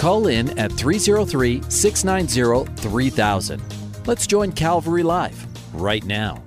Call in at 303 690 3000. Let's join Calvary Live right now.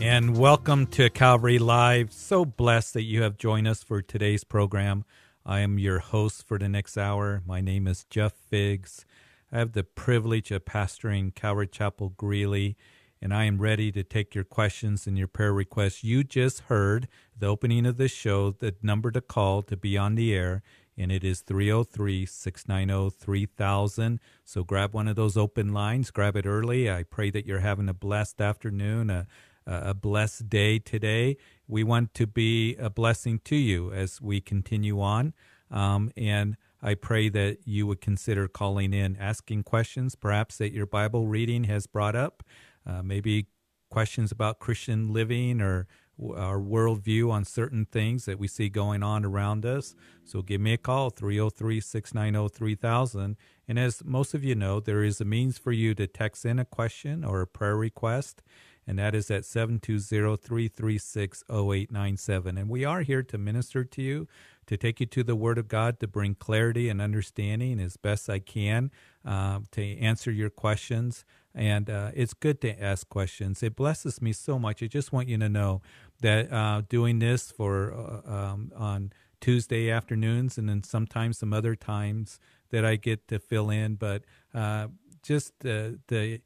And welcome to Calvary Live. So blessed that you have joined us for today's program. I am your host for the next hour. My name is Jeff Figs. I have the privilege of pastoring Calvary Chapel Greeley, and I am ready to take your questions and your prayer requests. You just heard the opening of the show, the number to call to be on the air and it is 303 690 3000. So grab one of those open lines, grab it early. I pray that you're having a blessed afternoon, a, a blessed day today. We want to be a blessing to you as we continue on. Um, and I pray that you would consider calling in, asking questions, perhaps that your Bible reading has brought up, uh, maybe questions about Christian living or our worldview on certain things that we see going on around us. So give me a call, 303 690 3000. And as most of you know, there is a means for you to text in a question or a prayer request, and that is at 720 336 0897. And we are here to minister to you, to take you to the Word of God, to bring clarity and understanding as best I can, uh, to answer your questions. And uh, it's good to ask questions. It blesses me so much. I just want you to know that uh, doing this for uh, um, on Tuesday afternoons and then sometimes some other times that I get to fill in, but uh, just the the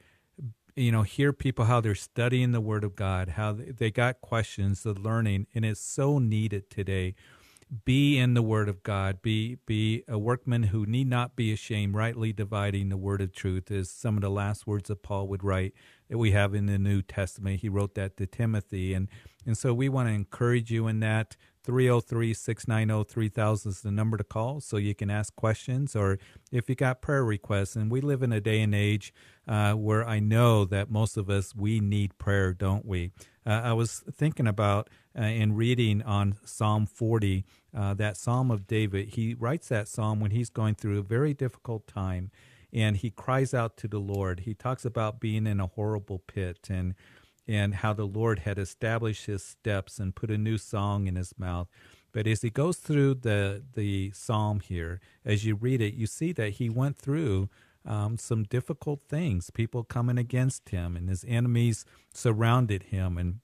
you know hear people how they're studying the Word of God, how they got questions, the learning, and it's so needed today be in the word of God. Be be a workman who need not be ashamed, rightly dividing the word of truth, is some of the last words that Paul would write that we have in the New Testament. He wrote that to Timothy. And and so we want to encourage you in that. 303 690 3000 is the number to call so you can ask questions or if you got prayer requests. And we live in a day and age uh, where I know that most of us, we need prayer, don't we? Uh, I was thinking about uh, in reading on Psalm 40, uh, that Psalm of David. He writes that Psalm when he's going through a very difficult time and he cries out to the Lord. He talks about being in a horrible pit and and how the Lord had established his steps and put a new song in his mouth. But as he goes through the the psalm here, as you read it, you see that he went through um, some difficult things. People coming against him, and his enemies surrounded him and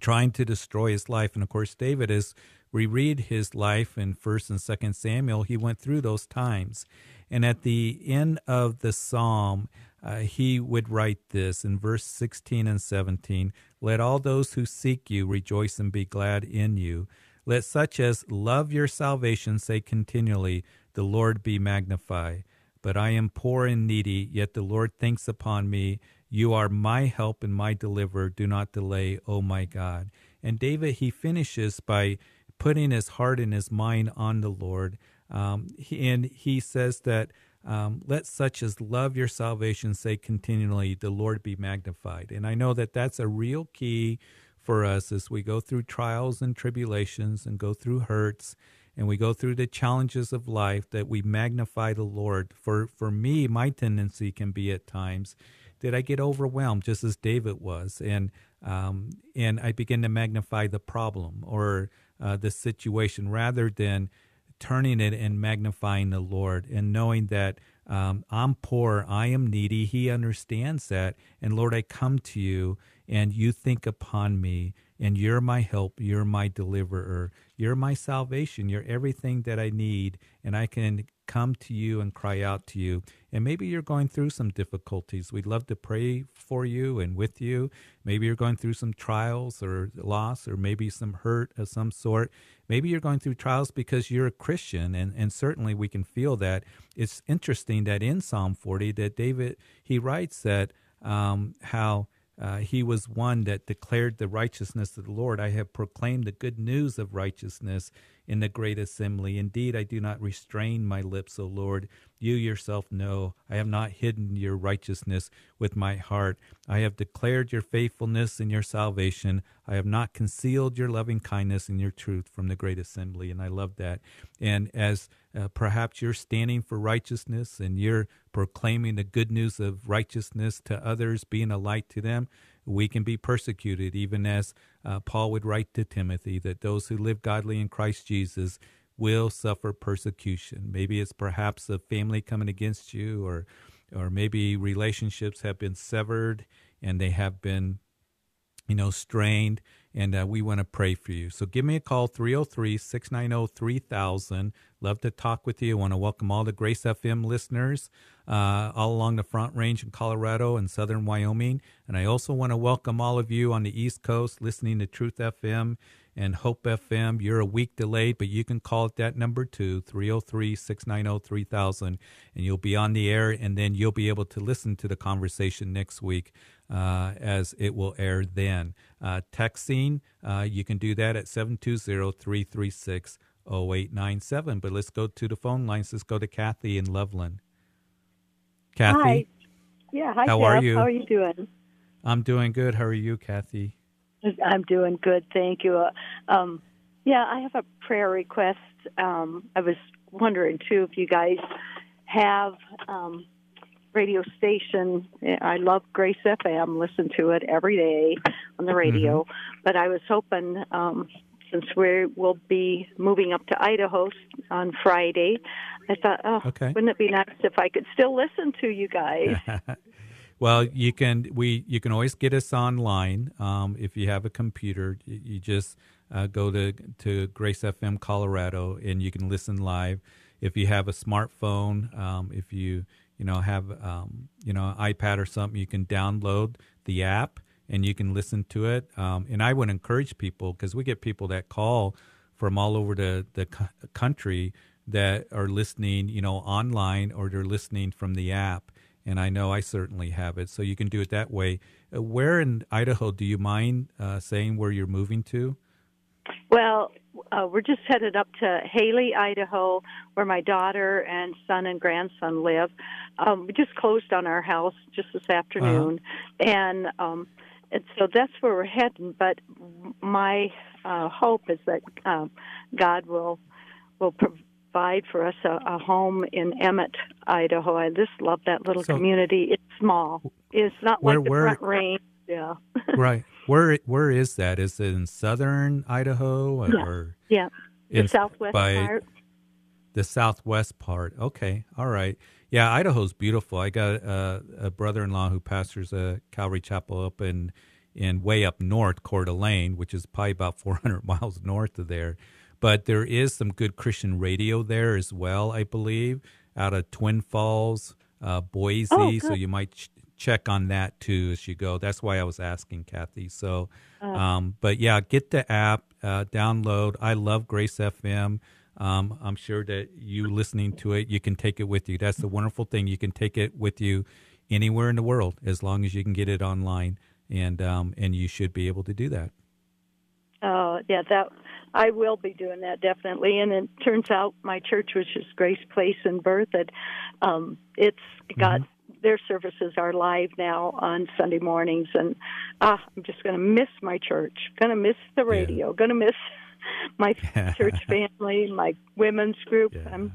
trying to destroy his life. And of course, David, as we read his life in First and Second Samuel, he went through those times. And at the end of the psalm, uh, he would write this in verse 16 and 17 Let all those who seek you rejoice and be glad in you. Let such as love your salvation say continually, The Lord be magnified. But I am poor and needy, yet the Lord thinks upon me. You are my help and my deliverer. Do not delay, O my God. And David, he finishes by putting his heart and his mind on the Lord. Um, he, and he says that um, let such as love your salvation say continually, the Lord be magnified. And I know that that's a real key for us as we go through trials and tribulations and go through hurts and we go through the challenges of life that we magnify the Lord. For for me, my tendency can be at times that I get overwhelmed, just as David was, and um, and I begin to magnify the problem or uh, the situation rather than turning it and magnifying the Lord and knowing that um, I'm poor, I am needy. He understands that. And Lord, I come to you and you think upon me and you're my help. You're my deliverer. You're my salvation. You're everything that I need. And I can come to you and cry out to you. And maybe you're going through some difficulties. We'd love to pray for you and with you. Maybe you're going through some trials or loss or maybe some hurt of some sort. Maybe you're going through trials because you're a Christian, and, and certainly we can feel that. It's interesting that in Psalm 40 that David, he writes that um, how uh, he was one that declared the righteousness of the Lord. I have proclaimed the good news of righteousness in the great assembly. Indeed, I do not restrain my lips, O Lord. You yourself know I have not hidden your righteousness with my heart. I have declared your faithfulness and your salvation. I have not concealed your loving kindness and your truth from the great assembly. And I love that. And as uh, perhaps you're standing for righteousness and you're proclaiming the good news of righteousness to others, being a light to them, we can be persecuted, even as uh, Paul would write to Timothy, that those who live godly in Christ Jesus will suffer persecution. Maybe it's perhaps a family coming against you, or or maybe relationships have been severed and they have been, you know, strained. And uh, we want to pray for you. So give me a call, 303 690 3000. Love to talk with you. I want to welcome all the Grace FM listeners uh, all along the Front Range in Colorado and southern Wyoming. And I also want to welcome all of you on the East Coast listening to Truth FM and Hope FM. You're a week delayed, but you can call at that number too, 303 690 3000, and you'll be on the air, and then you'll be able to listen to the conversation next week uh, as it will air then. Uh, texting, uh, you can do that at 720 336 0897. But let's go to the phone lines. Let's go to Kathy in Loveland. Kathy? Hi. Yeah, hi, How Jeff. are you? How are you doing? I'm doing good. How are you, Kathy? I'm doing good, thank you. Uh, um, yeah, I have a prayer request. Um, I was wondering too if you guys have um, radio station. I love Grace FM. Listen to it every day on the radio. Mm-hmm. But I was hoping, um, since we will be moving up to Idaho on Friday, I thought, oh, Okay. wouldn't it be nice if I could still listen to you guys? well, you can we you can always get us online um, if you have a computer. You, just uh, go to to Grace FM Colorado and you can listen live. If you have a smartphone, um, if you you know have um, you know an iPad or something, you can download the app and you can listen to it. Um, and I would encourage people because we get people that call from all over the the co- country that are listening, you know, online or they're listening from the app. And I know I certainly have it. So you can do it that way. Uh, where in Idaho do you mind uh, saying where you're moving to? Well, uh, we're just headed up to Hailey, Idaho, where my daughter and son and grandson live. Um, we just closed on our house just this afternoon, and um, and so that's where we're heading. But my uh, hope is that um, God will will provide for us a, a home in Emmett, Idaho. I just love that little So- community. It's small. It's not Where- like the where- Front Range. Yeah. right. Where where is that? Is it in southern Idaho Yeah. or yeah. The in- southwest part. the southwest part? Okay. All right. Yeah, Idaho's beautiful. I got uh, a brother-in-law who pastors a Calvary Chapel up in in way up north, Coeur d'Alene, which is probably about 400 miles north of there. But there is some good Christian radio there as well, I believe, out of Twin Falls, uh, Boise. Oh, so you might check on that too as you go. That's why I was asking Kathy. So, Oh. um, but yeah, get the app, uh, download. I love Grace FM. Um, I'm sure that you listening to it, you can take it with you. That's the wonderful thing. You can take it with you anywhere in the world as long as you can get it online, and um, and you should be able to do that. Oh, yeah, that I will be doing that definitely. And it turns out my church, which is Grace Place in Berthoud, um, it's got their services are live now on Sunday mornings, and ah, I'm just going to miss my church. Going to miss the radio. Going to miss my church family, my women's group. Yeah. I'm,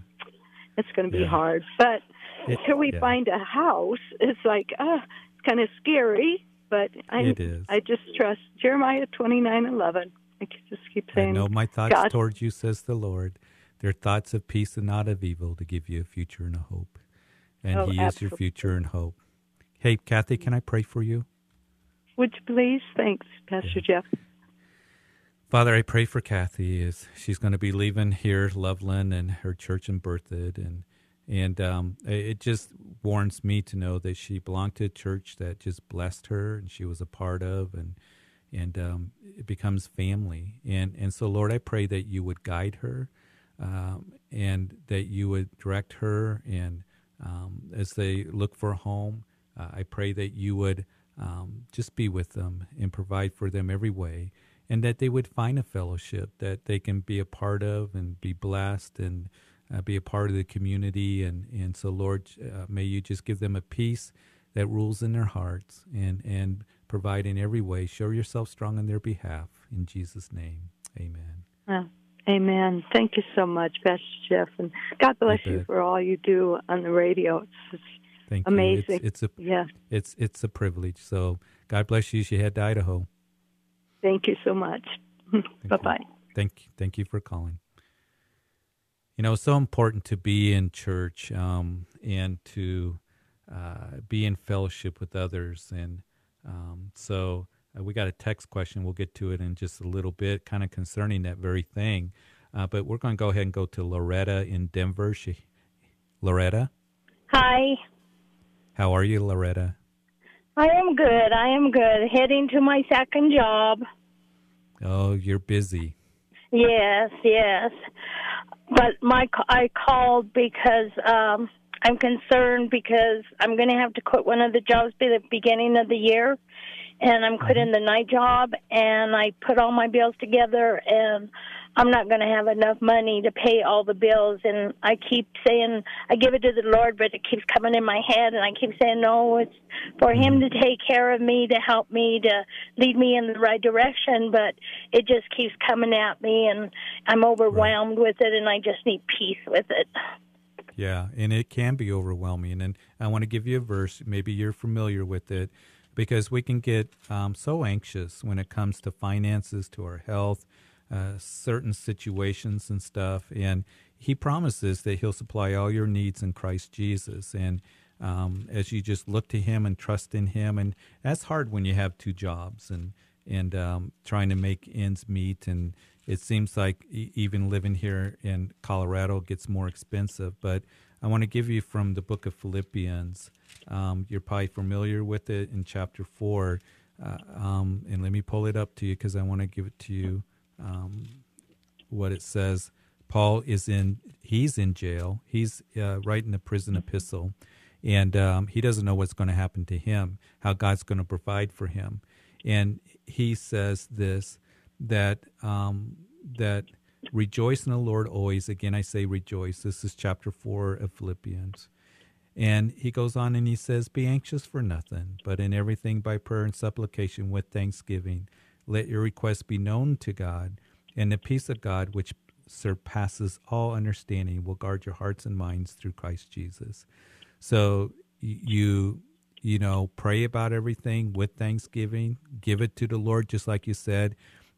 it's going to be Yeah. hard, but until we yeah. find a house, it's like ah, it's kind of scary. But I, It is. I just trust Jeremiah twenty nine eleven. I can just keep saying, I know my thoughts God. towards you, says the Lord. They're thoughts of peace and not of evil to give you a future and a hope. And Oh, He is your future and hope. Hey, Kathy, can I pray for you? Would you please? Thanks, Pastor Jeff. Father, I pray for Kathy as she's going to be leaving here, Loveland, and her church in Berthoud, and and um, it just warns me to know that she belonged to a church that just blessed her, and she was a part of, and and um, it becomes family, and and so Lord, I pray that you would guide her, um, and that you would direct her, and um, as they look for a home, uh, I pray that you would um, just be with them and provide for them every way and that they would find a fellowship that they can be a part of and be blessed and uh, be a part of the community. And, and so, Lord, uh, may you just give them a peace that rules in their hearts and, and provide in every way. Show yourself strong on their behalf. In Jesus' name, amen. Uh, amen. Thank you so much, Pastor Jeff. And God bless you for all you do on the radio. It's, it's Thank amazing. You. It's, it's, a, yeah. it's, it's a privilege. So God bless you as you head to Idaho. Thank you so much. bye bye. Thank, thank you for calling you know, it's so important to be in church um, and to uh, be in fellowship with others. And um, so uh, we got a text question. We'll get to it in just a little bit, kind of concerning that very thing. Uh, but we're going to go ahead and go to Loretta in Denver. She, Loretta? Hi. How are you, Loretta? I am good. I am good. Heading to my second job. Oh, you're busy. Yes, yes. But my I called because um I'm concerned because I'm going to have to quit one of the jobs by the beginning of the year and I'm quitting mm-hmm. the night job and I put all my bills together and I'm not going to have enough money to pay all the bills and I keep saying I give it to the Lord but it keeps coming in my head and I keep saying no it's for him to take care of me to help me to lead me in the right direction but it just keeps coming at me and I'm overwhelmed with it and I just need peace with it. Yeah, and it can be overwhelming and I want to give you a verse maybe you're familiar with it because we can get um, so anxious when it comes to finances, to our health, uh, certain situations and stuff. And he promises that he'll supply all your needs in Christ Jesus. And um, as you just look to him and trust in him, and that's hard when you have two jobs and and um, trying to make ends meet. And it seems like even living here in Colorado gets more expensive. But I want to give you from the book of Philippians. Um, you're probably familiar with it in chapter four. Uh, um, and let me pull it up to you because I want to give it to you um, what it says. Paul is in, he's in jail. He's uh, writing the prison epistle, and um, he doesn't know what's going to happen to him, how God's going to provide for him. And he says this that um, that rejoice in the Lord always. Again, I say rejoice. This is chapter four of Philippians. And he goes on and he says, Be anxious for nothing, but in everything by prayer and supplication with thanksgiving. Let your requests be known to God, and the peace of God, which surpasses all understanding, will guard your hearts and minds through Christ Jesus. So you you know pray about everything with thanksgiving give it to the lord just like you said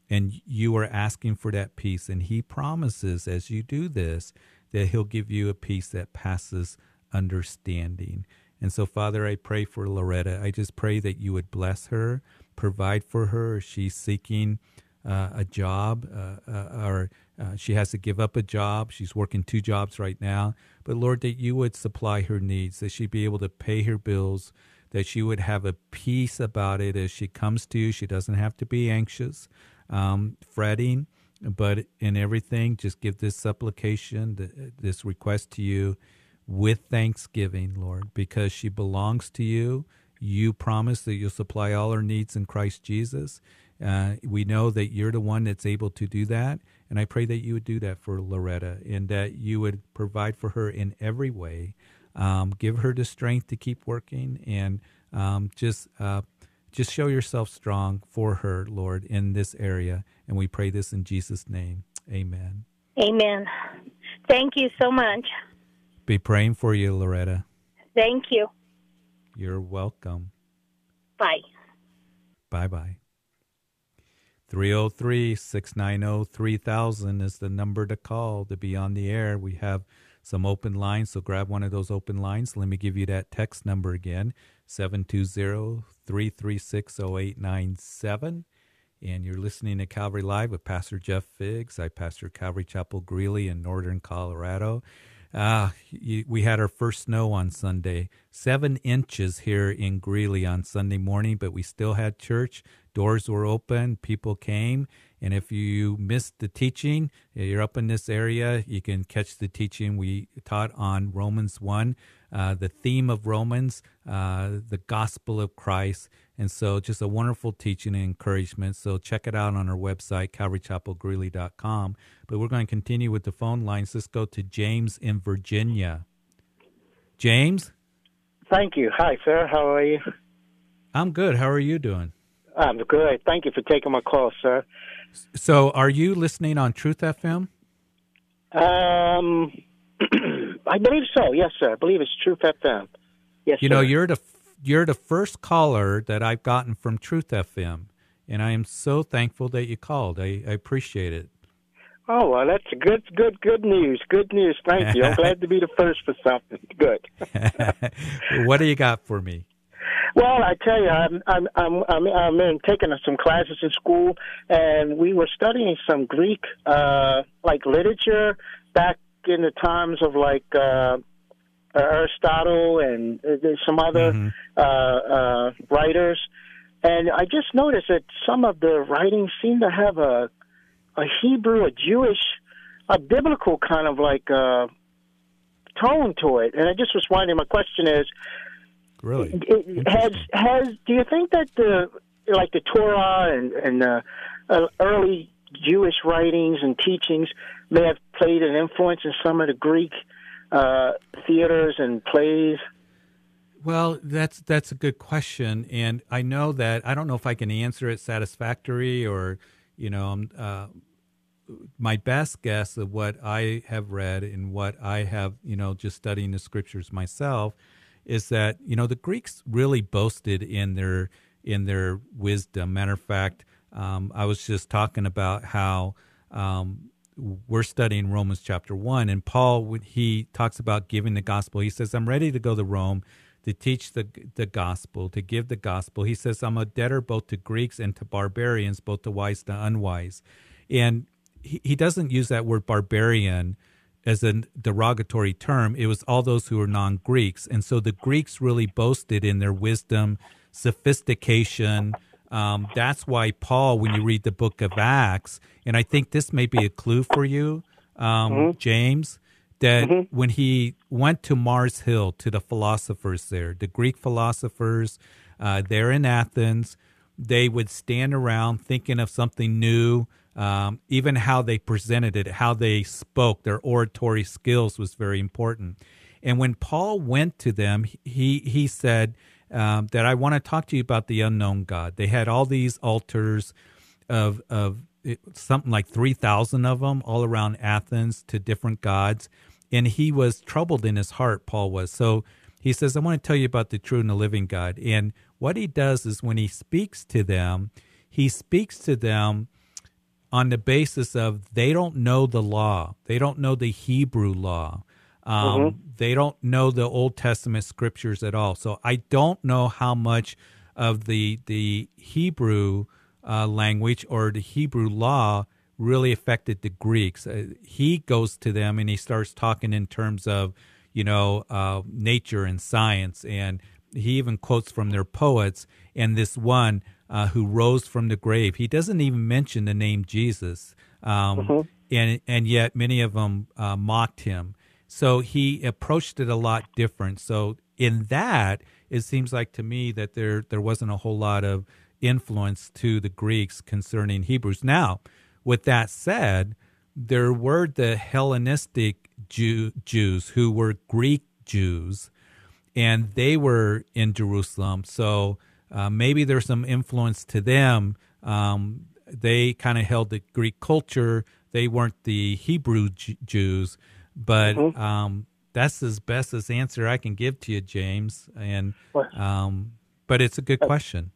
and you are asking for that peace and he promises as you do this that he'll give you a peace that passes understanding and so father i pray for loretta i just pray that you would bless her provide for her. She's seeking uh, a job, uh, uh, or uh, she has to give up a job. She's working two jobs right now. But Lord, that you would supply her needs, that she'd be able to pay her bills, that she would have a peace about it as she comes to you. She doesn't have to be anxious, um, fretting, but in everything, just give this supplication, this request to you with thanksgiving, Lord, because she belongs to you. You promise that you'll supply all her needs in Christ Jesus. Uh, we know that you're the one that's able to do that. And I pray that you would do that for Loretta and that you would provide for her in every way. Um, give her the strength to keep working and um, just uh, just show yourself strong for her, Lord, in this area. And we pray this in Jesus' name. Amen. Amen. Thank you so much. Be praying for you, Loretta. Thank you. You're welcome. Bye. Bye bye. 303 690 3000 is the number to call to be on the air. We have some open lines, so grab one of those open lines. Let me give you that text number again 720 336 0897. And you're listening to Calvary Live with Pastor Jeff Figs. I pastor Calvary Chapel Greeley in northern Colorado. Uh, we had our first snow on Sunday, seven inches here in Greeley on Sunday morning, but we still had church. Doors were open, people came. And if you missed the teaching, you're up in this area, you can catch the teaching we taught on Romans 1, uh, the theme of Romans, uh, the gospel of Christ. And so just a wonderful teaching and encouragement. So check it out on our website, calvarychapelgreeley.com. But we're going to continue with the phone lines. Let's go to James in Virginia. James? Thank you. Hi, sir. How are you? I'm good. How are you doing? I'm good. Thank you for taking my call, sir. So, are you listening on Truth FM? Um, I believe so. Yes, sir. I believe it's Truth FM. Yes. You sir. know, you're the you're the first caller that I've gotten from Truth FM, and I am so thankful that you called. I, I appreciate it. Oh well, that's good, good, good news. Good news. Thank you. I'm glad to be the first for something. Good. what do you got for me? Well, I tell you, I'm I'm I'm I'm, I'm in taking some classes in school, and we were studying some Greek, uh, like literature back in the times of like uh, Aristotle and uh, some other mm-hmm. uh, uh, writers, and I just noticed that some of the writings seem to have a a Hebrew, a Jewish, a biblical kind of like uh, tone to it. And I just was wondering. My question is, really, has has do you think that the like the Torah and and uh, uh, early Jewish writings and teachings may have played an influence in some of the Greek uh, theaters and plays? Well, that's that's a good question, and I know that I don't know if I can answer it satisfactory or you know, um, uh, my best guess of what I have read and what I have, you know, just studying the scriptures myself, is that you know the Greeks really boasted in their in their wisdom. Matter of fact, um, I was just talking about how um, we're studying Romans chapter one, and Paul when he talks about giving the gospel, he says, "I'm ready to go to Rome." To teach the the gospel, to give the gospel, he says, "I'm a debtor both to Greeks and to barbarians, both to wise to unwise." And he, he doesn't use that word barbarian as a derogatory term. It was all those who were non Greeks. And so the Greeks really boasted in their wisdom, sophistication. Um, that's why Paul, when you read the book of Acts, and I think this may be a clue for you, um, mm-hmm. James, that mm-hmm. when he went to Mars Hill to the philosophers there, the Greek philosophers uh, there in Athens, they would stand around thinking of something new, um, even how they presented it, how they spoke, their oratory skills was very important. And when Paul went to them, he he said um, that I want to talk to you about the unknown God. They had all these altars of of something like three thousand of them all around Athens to different gods, and he was troubled in his heart. Paul was so. He says, I want to tell you about the true and the living God. And what he does is when he speaks to them, he speaks to them on the basis of they don't know the law, they don't know the Hebrew law. Um, mm-hmm. They don't know the Old Testament scriptures at all. So I don't know how much of the the Hebrew uh, language or the Hebrew law really affected the Greeks. Uh, he goes to them and he starts talking in terms of you know uh, nature and science, and he even quotes from their poets. And this one uh, who rose from the grave. He doesn't even mention the name Jesus, um, mm-hmm. and and yet many of them uh, mocked him. So he approached it a lot different. So in that, it seems like to me that there there wasn't a whole lot of influence to the Greeks concerning Hebrews. Now, with that said, there were the Hellenistic Jew, Jews who were Greek Jews, and they were in Jerusalem. So uh, maybe there's some influence to them. Um, they kind of held the Greek culture. They weren't the Hebrew J- Jews, but mm-hmm. um, that's as best as answer I can give to you, James. And um, but it's a good question.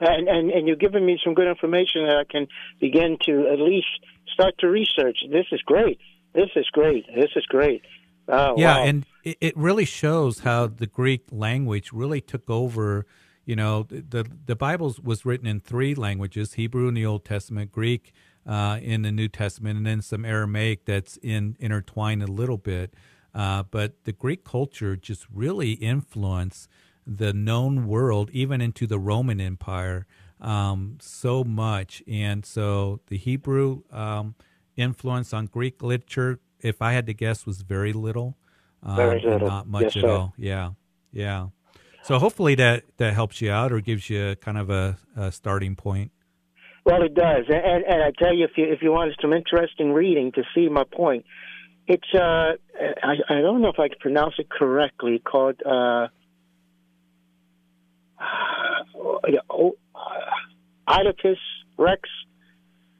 And, and and you've given me some good information that I can begin to at least start to research. This is great. This is great. This is great. Oh, yeah, wow. and it, it really shows how the Greek language really took over you know the the Bible was written in three languages: Hebrew in the Old Testament, Greek uh, in the New Testament, and then some Aramaic that's in intertwined a little bit. Uh, but the Greek culture just really influenced the known world, even into the Roman Empire. um, so much. And so the Hebrew um, influence on Greek literature, if I had to guess, was very little. Um, very little. Not much yes, at sir. all. Yeah. Yeah. So hopefully that, that helps you out or gives you kind of a, a starting point. Well, it does, and, and I tell you, if you if you wanted some interesting reading to see my point, it's uh, I, I don't know if I can pronounce it correctly. Called uh, oh, uh, Oedipus Rex.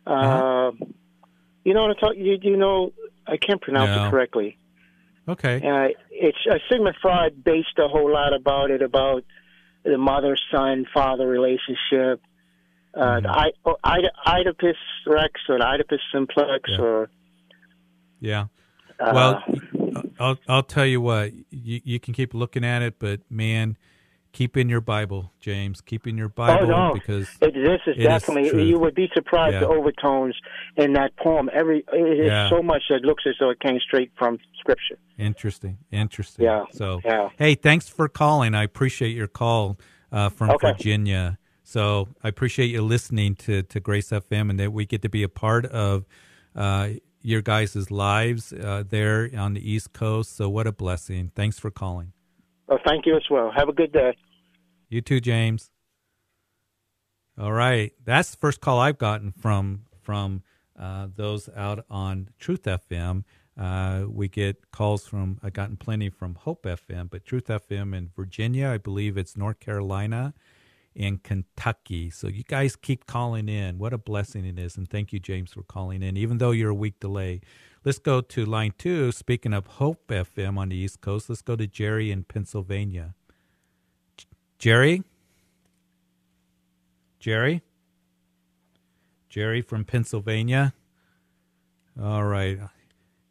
Uh, uh-huh. You know what I'm talking? You, you know, I can't pronounce no. it correctly. Okay. Uh, it's uh, Sigmund Freud based a whole lot about it about the mother son father relationship uh, the oh, Oedipus Rex or the Oedipus Simplex yeah. or yeah. Uh, well, I'll I'll tell you what you you can keep looking at it, but man, keep in your Bible, James. Keep in your Bible oh, no. because it, this is definitely is you would be surprised yeah. the overtones in that poem. Every it is yeah. so much that looks as though it came straight from Scripture. Interesting, interesting. Yeah. So yeah. hey, thanks for calling. I appreciate your call uh, from okay. Virginia. So I appreciate you listening to, to Grace FM and that we get to be a part of uh, your guys' lives uh, there on the East Coast. So what a blessing. Thanks for calling. Well, thank you as well. Have a good day. You too, James. All right. That's the first call I've gotten from from uh, those out on Truth FM. Uh, we get calls from, I've gotten plenty from Hope FM, but Truth FM in Virginia, I believe it's North Carolina and Kentucky. So you guys keep calling in. What a blessing it is. And thank you, James, for calling in, even though you're a week delay. Let's go to line two. Speaking of Hope FM on the East Coast, let's go to Jerry in Pennsylvania. Jerry? Jerry? Jerry from Pennsylvania. All right.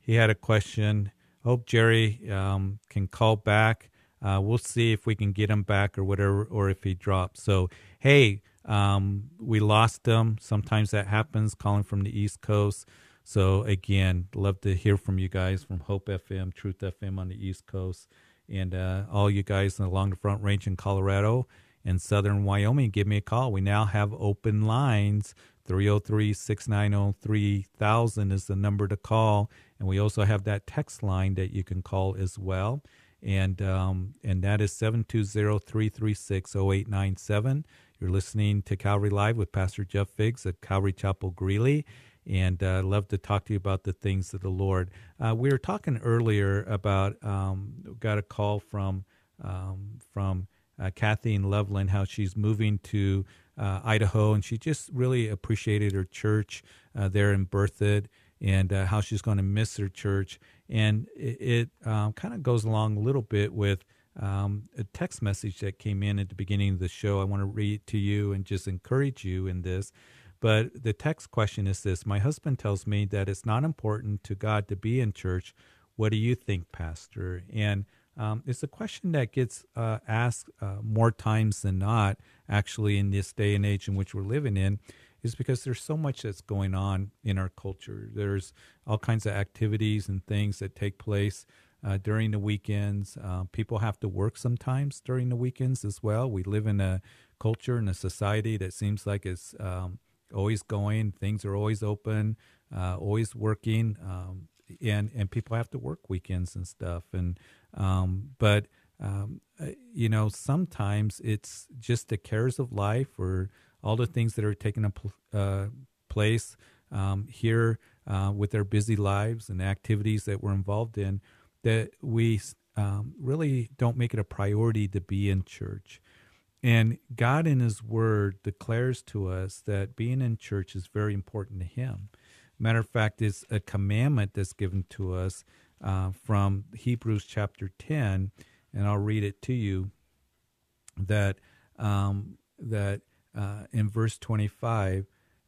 He had a question. Hope Jerry um, can call back. Uh, we'll see if we can get him back or whatever, or if he drops. So, hey, um, we lost him. Sometimes that happens, calling from the East Coast. So, again, love to hear from you guys from Hope FM, Truth FM on the East Coast, and uh, all you guys along the Front Range in Colorado and Southern Wyoming. Give me a call. We now have open lines. 303 690 3000 is the number to call. And we also have that text line that you can call as well and um, and that is 720-336-0897. You're listening to Calvary Live with Pastor Jeff Figs at Calvary Chapel Greeley, and uh, love to talk to you about the things of the Lord. Uh, we were talking earlier about um, got a call from um, from uh, Kathy and Loveland how she's moving to uh, Idaho, and she just really appreciated her church uh, there in Berthoud and uh, how she's going to miss her church. And it, it um, kind of goes along a little bit with um, a text message that came in at the beginning of the show. I want to read to you and just encourage you in this. But the text question is this My husband tells me that it's not important to God to be in church. What do you think, Pastor? And um, it's a question that gets uh, asked uh, more times than not, actually, in this day and age in which we're living in is because there's so much that's going on in our culture. There's all kinds of activities and things that take place uh, during the weekends. Uh, people have to work sometimes during the weekends as well. We live in a culture and a society that seems like it's um, always going. Things are always open, uh, always working, um, and and people have to work weekends and stuff. And um, but um, uh, you know sometimes it's just the cares of life or all the things that are taking a uh, place um, here uh, with their busy lives and activities that we're involved in, that we um, really don't make it a priority to be in church. And God, in His Word, declares to us that being in church is very important to Him. Matter of fact, it's a commandment that's given to us uh, from Hebrews chapter 10, and I'll read it to you. That um, that uh, in verse 25,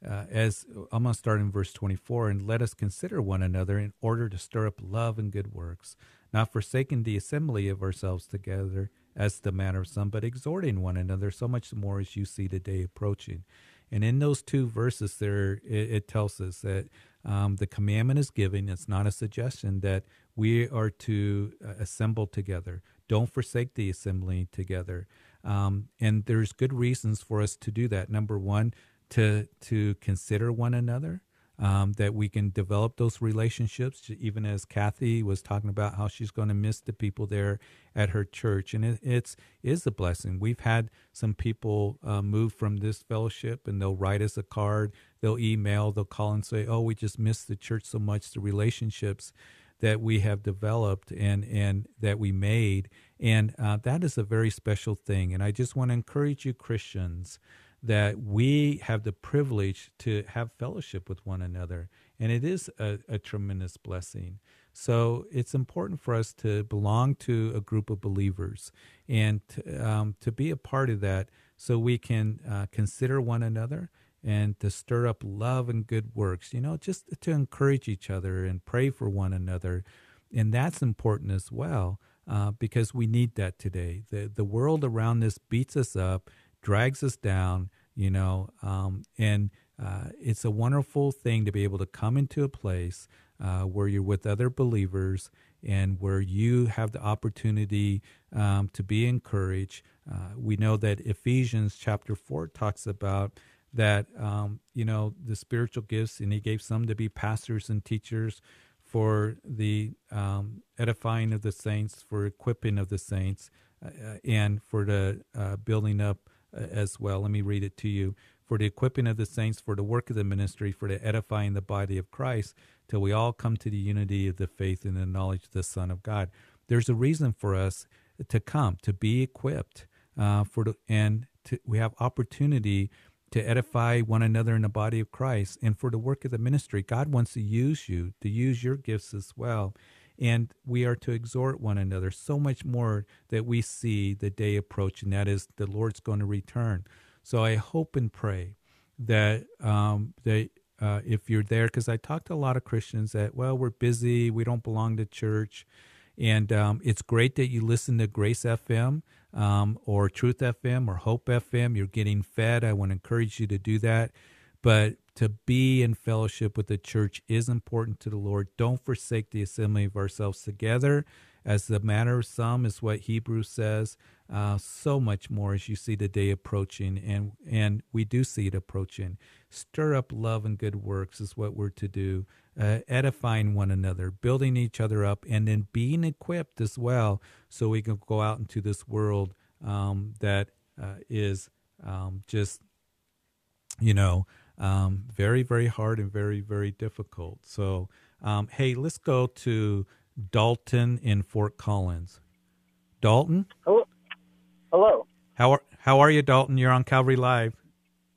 uh, as I'm going to start in verse 24, and let us consider one another in order to stir up love and good works, not forsaking the assembly of ourselves together as the manner of some, but exhorting one another so much more as you see the day approaching. And in those two verses, there it, it tells us that um, the commandment is given. It's not a suggestion that we are to uh, assemble together. Don't forsake the assembling together. Um, and there's good reasons for us to do that. Number one, to to consider one another um, that we can develop those relationships, even as Kathy was talking about how she's going to miss the people there at her church. And it, it's is a blessing. We've had some people uh, move from this fellowship and they'll write us a card, they'll email, they'll call and say, oh, we just miss the church so much, the relationships that we have developed and, and that we made. And uh, that is a very special thing. And I just want to encourage you, Christians, that we have the privilege to have fellowship with one another. And it is a, a, tremendous blessing. So it's important for us to belong to a group of believers and to, um, to be a part of that so we can uh, consider one another and to stir up love and good works, you know, just to encourage each other and pray for one another. And that's important as well. Uh, because we need that today. The the world around us beats us up drags us down, you know, um, and uh, it's a wonderful thing to be able to come into a place uh, where you're with other believers and where you have the opportunity um, to be encouraged. Uh, we know that Ephesians chapter 4 talks about that, um, you know, the spiritual gifts, and he gave some to be pastors and teachers for the um, edifying of the saints, for equipping of the saints, uh, and for the uh, building up uh, as well. Let me read it to you. For the equipping of the saints, for the work of the ministry, for the edifying the body of Christ, till we all come to the unity of the faith and the knowledge of the Son of God. There's a reason for us to come, to be equipped, uh, for the, and to, we have opportunity to edify one another in the body of Christ and for the work of the ministry. God wants to use you, to use your gifts as well and we are to exhort one another so much more that we see the day approach, and that is the Lord's going to return. So I hope and pray that um, that uh, if you're there, because I talk to a lot of Christians that well we're busy, we don't belong to church, and um, it's great that you listen to Grace FM um, or Truth FM or Hope FM. You're getting fed. I want to encourage you to do that. But to be in fellowship with the church is important to the Lord. Don't forsake the assembly of ourselves together, as the matter of some is what Hebrews says. Uh, so much more as you see the day approaching, and and we do see it approaching. Stir up love and good works is what we're to do. Uh, edifying one another, building each other up, and then being equipped as well, so we can go out into this world um, that uh, is um, just, you know, um, very, very hard and very, very difficult. So, um, hey, let's go to Dalton in Fort Collins. Dalton. Hello. Hello. How are How are you, Dalton? You're on Calvary Live.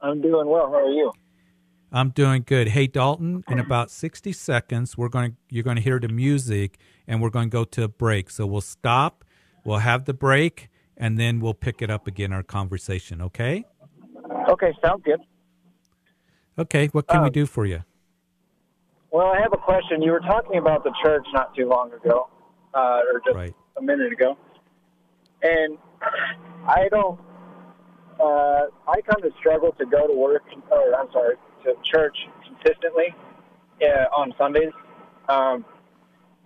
I'm doing well. How are you? I'm doing good. Hey, Dalton. In about 60 seconds, we're going. To, you're going to hear the music, and we're going to go to a break. So we'll stop. We'll have the break, and then we'll pick it up again. Our conversation. Okay. Okay. Sounds good. Okay, what can um, we do for you? Well, I have a question. You were talking about the church not too long ago, uh, or just right. a minute ago, and I don't. Uh, I kind of struggle to go to work, or I'm sorry, to church consistently uh, on Sundays, um,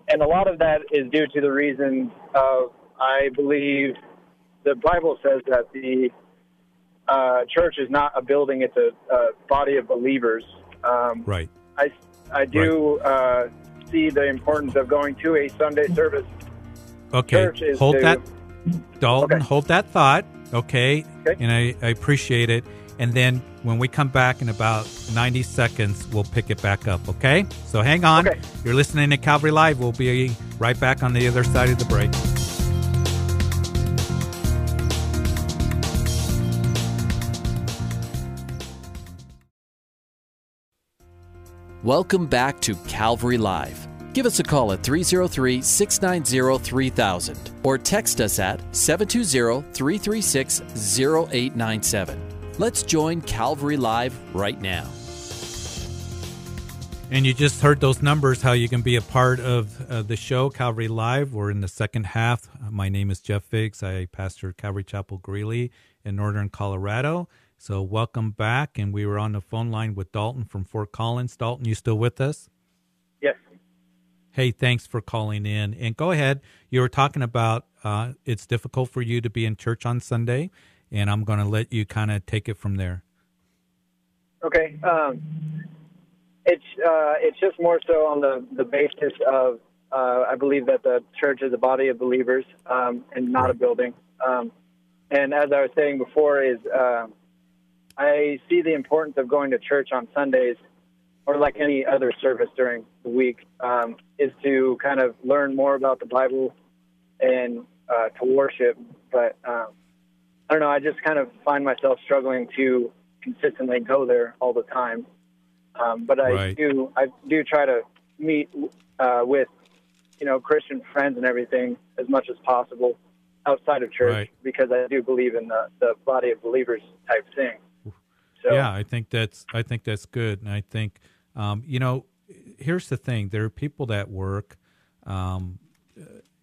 and a lot of that is due to the reason of I believe the Bible says that the uh, church is not a building; it's a, a body of believers. Um, right. I I do right. uh, see the importance of going to a Sunday service. Okay, hold to, that, Dalton. Okay. Hold that thought. Okay, okay. and I, I appreciate it. And then when we come back in about 90 seconds, we'll pick it back up. Okay, so hang on. Okay. You're listening to Calvary Live. We'll be right back on the other side of the break. Welcome back to Calvary Live. Give us a call at 303 690 3000 or text us at 720 336 0897. Let's join Calvary Live right now. And you just heard those numbers, how you can be a part of uh, the show, Calvary Live. We're in the second half. My name is Jeff Figs. I pastor Calvary Chapel Greeley in northern Colorado. So, welcome back. And we were on the phone line with Dalton from Fort Collins. Dalton, you still with us? Yes. Hey, thanks for calling in. And go ahead. You were talking about uh, it's difficult for you to be in church on Sunday, and I'm going to let you kind of take it from there. Okay. Um, it's uh, it's just more so on the the basis of uh, I believe that the church is a body of believers um, and not a building. Um, and as I was saying before, is uh, I see the importance of going to church on Sundays, or like any other service during the week, um, is to kind of learn more about the Bible and uh, to worship. But um, I don't know. I just kind of find myself struggling to consistently go there all the time. Um, but I right. do I do try to meet uh, with you know Christian friends and everything as much as possible outside of church right. because I do believe in the, the body of believers type thing. So, yeah, I think that's I think that's good, and I think um, you know here's the thing: there are people that work, um,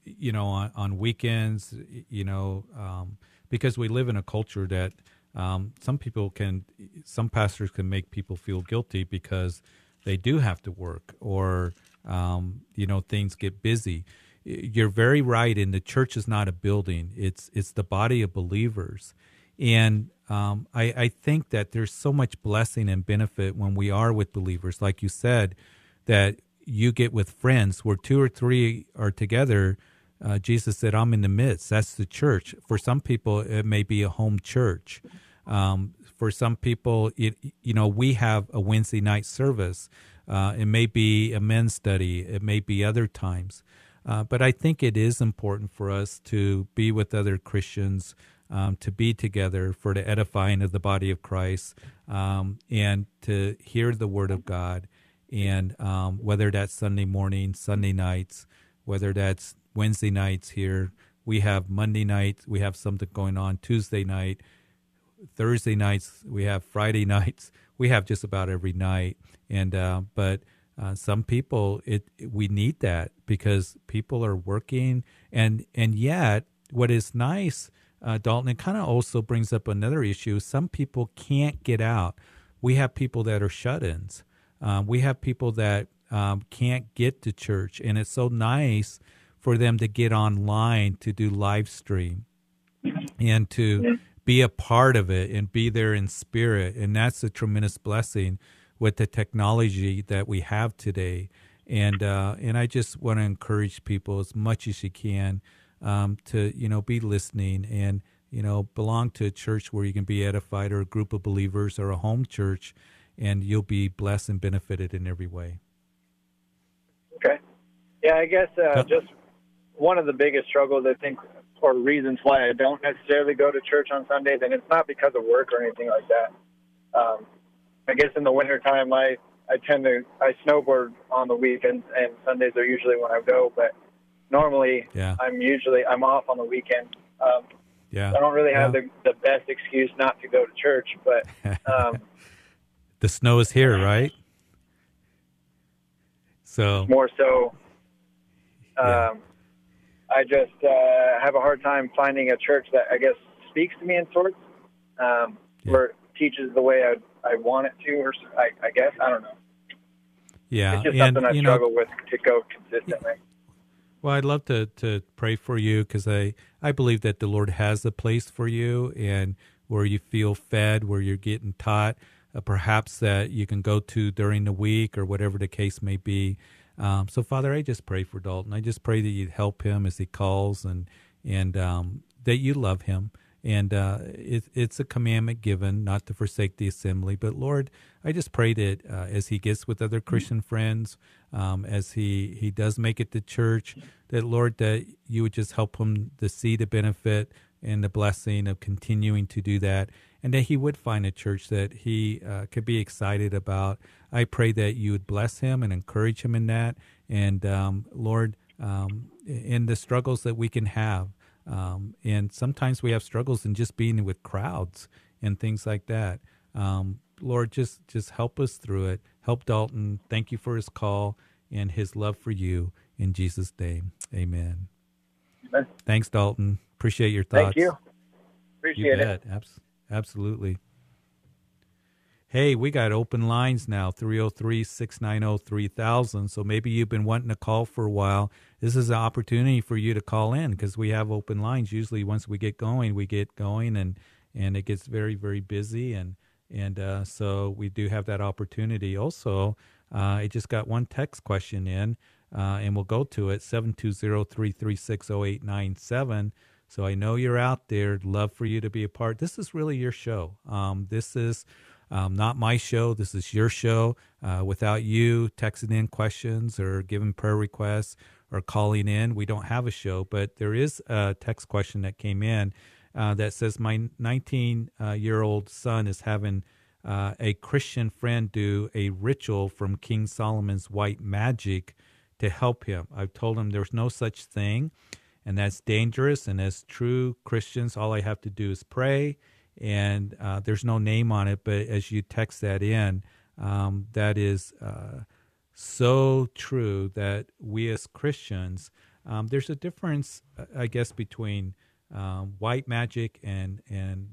you know, on, on weekends, you know, um, because we live in a culture that um, some people can, some pastors can make people feel guilty because they do have to work or, um, you know, things get busy. You're very right. And the church is not a building; it's it's the body of believers. And um, I, I think that there's so much blessing and benefit when we are with believers, like you said, that you get with friends where two or three are together. Uh, Jesus said, I'm in the midst. That's the church. For some people, it may be a home church. Um, for some people, it, you know, we have a Wednesday night service. Uh, it may be a men's study. It may be other times. Uh, but I think it is important for us to be with other Christians, um, to be together for the edifying of the body of Christ, um, and to hear the Word of God. And um, whether that's Sunday morning, Sunday nights, whether that's Wednesday nights here, we have Monday night, we have something going on Tuesday night, Thursday nights, we have Friday nights, we have just about every night. And uh, but uh, some people, it we need that because people are working, and and yet what is nice, uh, Dalton, it kind of also brings up another issue. Some people can't get out. We have people that are shut-ins. Um, we have people that um, can't get to church, and it's so nice for them to get online to do live stream and to be a part of it and be there in spirit. And that's a tremendous blessing with the technology that we have today. And uh, and I just want to encourage people as much as you can um, to you know be listening and you know belong to a church where you can be edified or a group of believers or a home church, and you'll be blessed and benefited in every way. Okay. Yeah, I guess uh, just one of the biggest struggles I think or reasons why I don't necessarily go to church on Sundays, and it's not because of work or anything like that. Um, I guess in the wintertime, I I tend to I snowboard on the weekends, and Sundays are usually when I go. But normally, yeah. I'm usually I'm off on the weekend. Um, yeah, I don't really have yeah. the the best excuse not to go to church, but um, the snow is here, right? So more so. Um, yeah. I just uh, have a hard time finding a church that I guess speaks to me in sorts, um, yeah. or teaches the way I I want it to, or I, I guess I don't know. Yeah, it's just and, something I struggle know, with to go consistently. Well, I'd love to to pray for you because I I believe that the Lord has a place for you and where you feel fed, where you're getting taught, uh, perhaps that you can go to during the week or whatever the case may be. Um, so, Father, I just pray for Dalton. I just pray that you'd help him as he calls and and um, that you love him. And uh, it, it's a commandment given not to forsake the assembly. But Lord, I just pray that uh, as he gets with other Christian friends, um, as he, he does make it to church, that Lord, that you would just help him to see the benefit and the blessing of continuing to do that and that he would find a church that he uh, could be excited about. I pray that you would bless him and encourage him in that. And um, Lord, um, in the struggles that we can have, um, and sometimes we have struggles in just being with crowds and things like that. Um, Lord, just just help us through it. Help Dalton. Thank you for his call and his love for you. In Jesus' name, Amen. Amen. Thanks, Dalton. Appreciate your thoughts. Thank you. Appreciate you it. Abs- absolutely. hey, we got open lines now 303 690 3000. So maybe you've been wanting to call for a while. This is an opportunity for you to call in because we have open lines. Usually, once we get going, we get going and, and it gets very, very busy. And, and uh, so we do have that opportunity. Also, uh, I just got one text question in, uh, and we'll go to it 720 336 0897. So I know you're out there. Love for you to be a part. This is really your show. Um, this is um, not my show. This is your show. Uh, without you texting in questions or giving prayer requests or calling in, we don't have a show. But there is a text question that came in uh, that says, My 19 uh, year old son is having uh, a Christian friend do a ritual from King Solomon's white magic to help him. I've told him there's no such thing, and that's dangerous. And as true Christians, all I have to do is pray and uh, there's no name on it, but as you text that in, um, that is uh, so true that we as Christians, um, there's a difference, uh, I guess, between um, white magic and and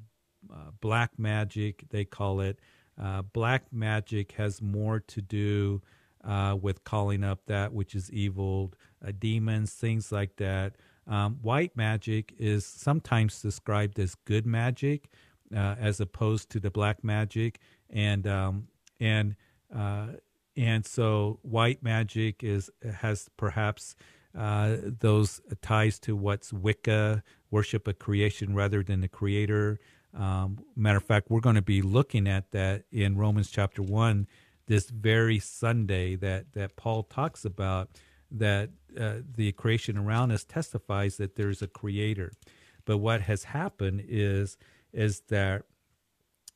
uh, black magic. They call it uh, black magic has more to do uh, with calling up that which is evil, demons, things like that. Um, white magic is sometimes described as good magic, uh, as opposed to the black magic, and um, and uh, and so white magic is has perhaps uh, those ties to what's Wicca, worship a creation rather than the creator. Um, matter of fact, we're going to be looking at that in Romans chapter one this very Sunday that that Paul talks about that uh, the creation around us testifies that there's a creator. But what has happened is is that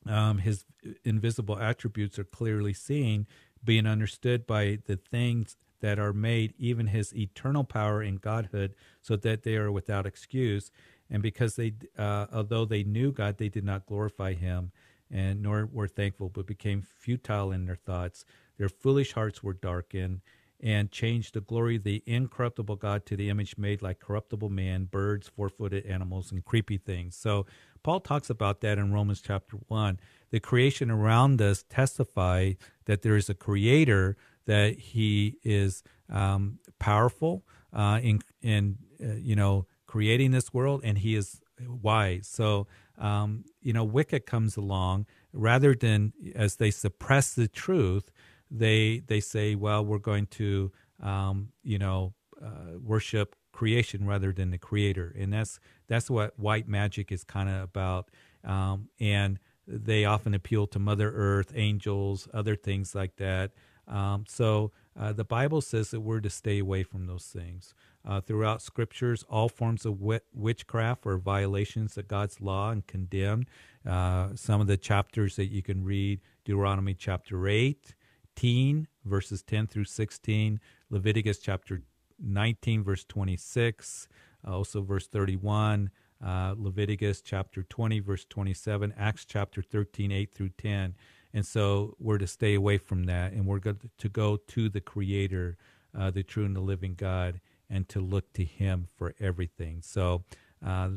um, his invisible attributes are clearly seen, being understood by the things that are made, even his eternal power and godhood, so that they are without excuse. And because they, uh, although they knew God, they did not glorify him, and nor were thankful, but became futile in their thoughts. Their foolish hearts were darkened, and changed the glory of the incorruptible God to the image made like corruptible man, birds, four footed animals, and creepy things. So Paul talks about that in Romans chapter 1. The creation around us testify that there is a creator, that he is um, powerful uh, in, in you know, creating this world, and he is wise. So, um, you know, Wicca comes along rather than as they suppress the truth, they they say, well, we're going to um, you know uh, worship creation rather than the creator, and that's that's what white magic is kind of about. Um, and they often appeal to Mother Earth, angels, other things like that. Um, so uh, the Bible says that we're to stay away from those things. Uh, throughout scriptures, all forms of wit- witchcraft are violations of God's law and condemned. Uh, some of the chapters that you can read Deuteronomy chapter 8, 18, verses 10 through 16, Leviticus chapter 19, verse 26, uh, also verse 31, uh, Leviticus chapter 20, verse 27, Acts chapter 13, 8 through 10. And so we're to stay away from that and we're going to go to the Creator, uh, the true and the living God, and to look to Him for everything. So uh,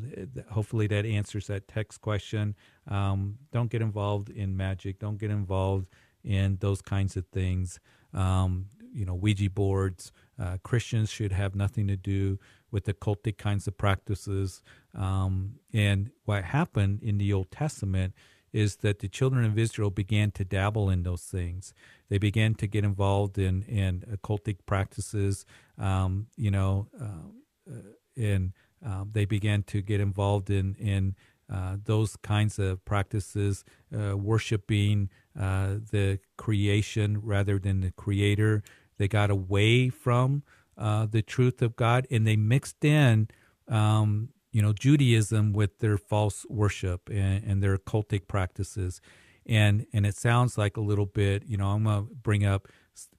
hopefully that answers that text question. Um, don't get involved in magic. Don't get involved in those kinds of things. Um, you know, Ouija boards. Uh, Christians should have nothing to do with the cultic kinds of practices. Um, and what happened in the Old Testament is that the children of Israel began to dabble in those things. They began to get involved in in occultic practices. Um, you know, uh, uh and um, they began to get involved in in uh, those kinds of practices, uh, worshiping uh, the creation rather than the creator. They got away from uh, the truth of God and they mixed in, um, you know, Judaism with their false worship and, and their cultic practices. And, and it sounds like a little bit, you know, I'm to bring up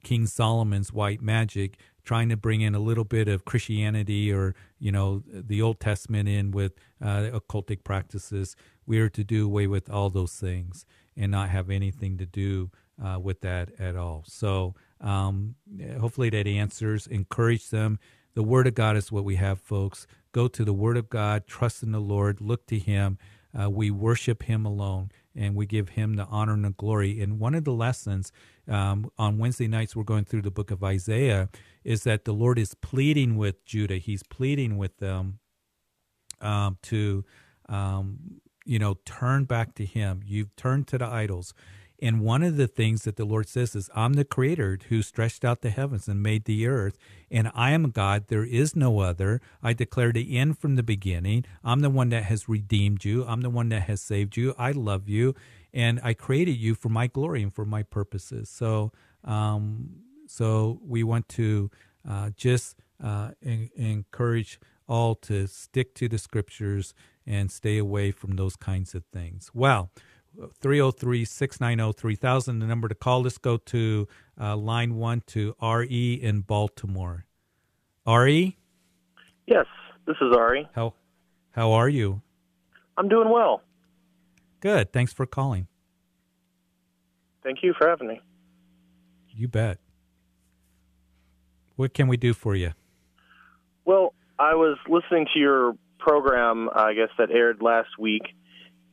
King Solomon's white magic, trying to bring in a little bit of Christianity or, you know, the Old Testament in with uh, occultic practices. We are to do away with all those things and not have anything to do uh, with that at all. So um, hopefully that answers, encourage them. The Word of God is what we have, folks. Go to the Word of God, trust in the Lord, look to Him. Uh, we worship Him alone. And we give him the honor and the glory. And one of the lessons um, on Wednesday nights, we're going through the book of Isaiah, is that the Lord is pleading with Judah. He's pleading with them um, to, um, you know, turn back to Him. You've turned to the idols. And one of the things that the Lord says is, I'm the creator who stretched out the heavens and made the earth, and I am God. There is no other. I declare the end from the beginning. I'm the one that has redeemed you. I'm the one that has saved you. I love you, and I created you for my glory and for my purposes. So, um, so we want to uh, just uh, en- encourage all to stick to the scriptures and stay away from those kinds of things. Well. 303 690 3000, the number to call. Let's go to uh, line one to Ari in Baltimore. Ari? Yes, this is Ari. How, how are you? I'm doing well. Good. Thanks for calling. Thank you for having me. You bet. What can we do for you? Well, I was listening to your program, I guess, that aired last week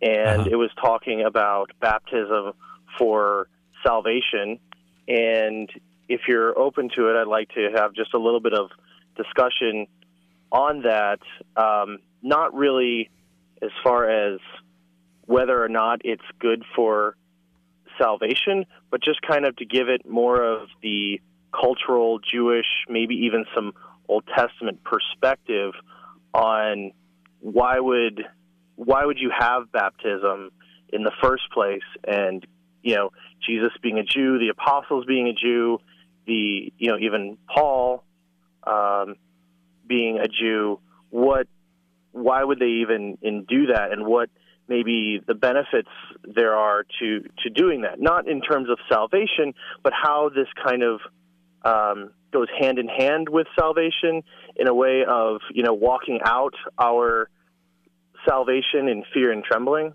and uh-huh. it was talking about baptism for salvation. And if you're open to it, I'd like to have just a little bit of discussion on that. Um, not really as far as whether or not it's good for salvation, but just kind of to give it more of the cultural, Jewish, maybe even some Old Testament perspective on why would why would you have baptism in the first place? And you know, Jesus being a Jew, the apostles being a Jew, the you know even Paul um, being a Jew. What? Why would they even in do that? And what maybe the benefits there are to to doing that? Not in terms of salvation, but how this kind of um, goes hand in hand with salvation in a way of you know walking out our salvation in fear and trembling.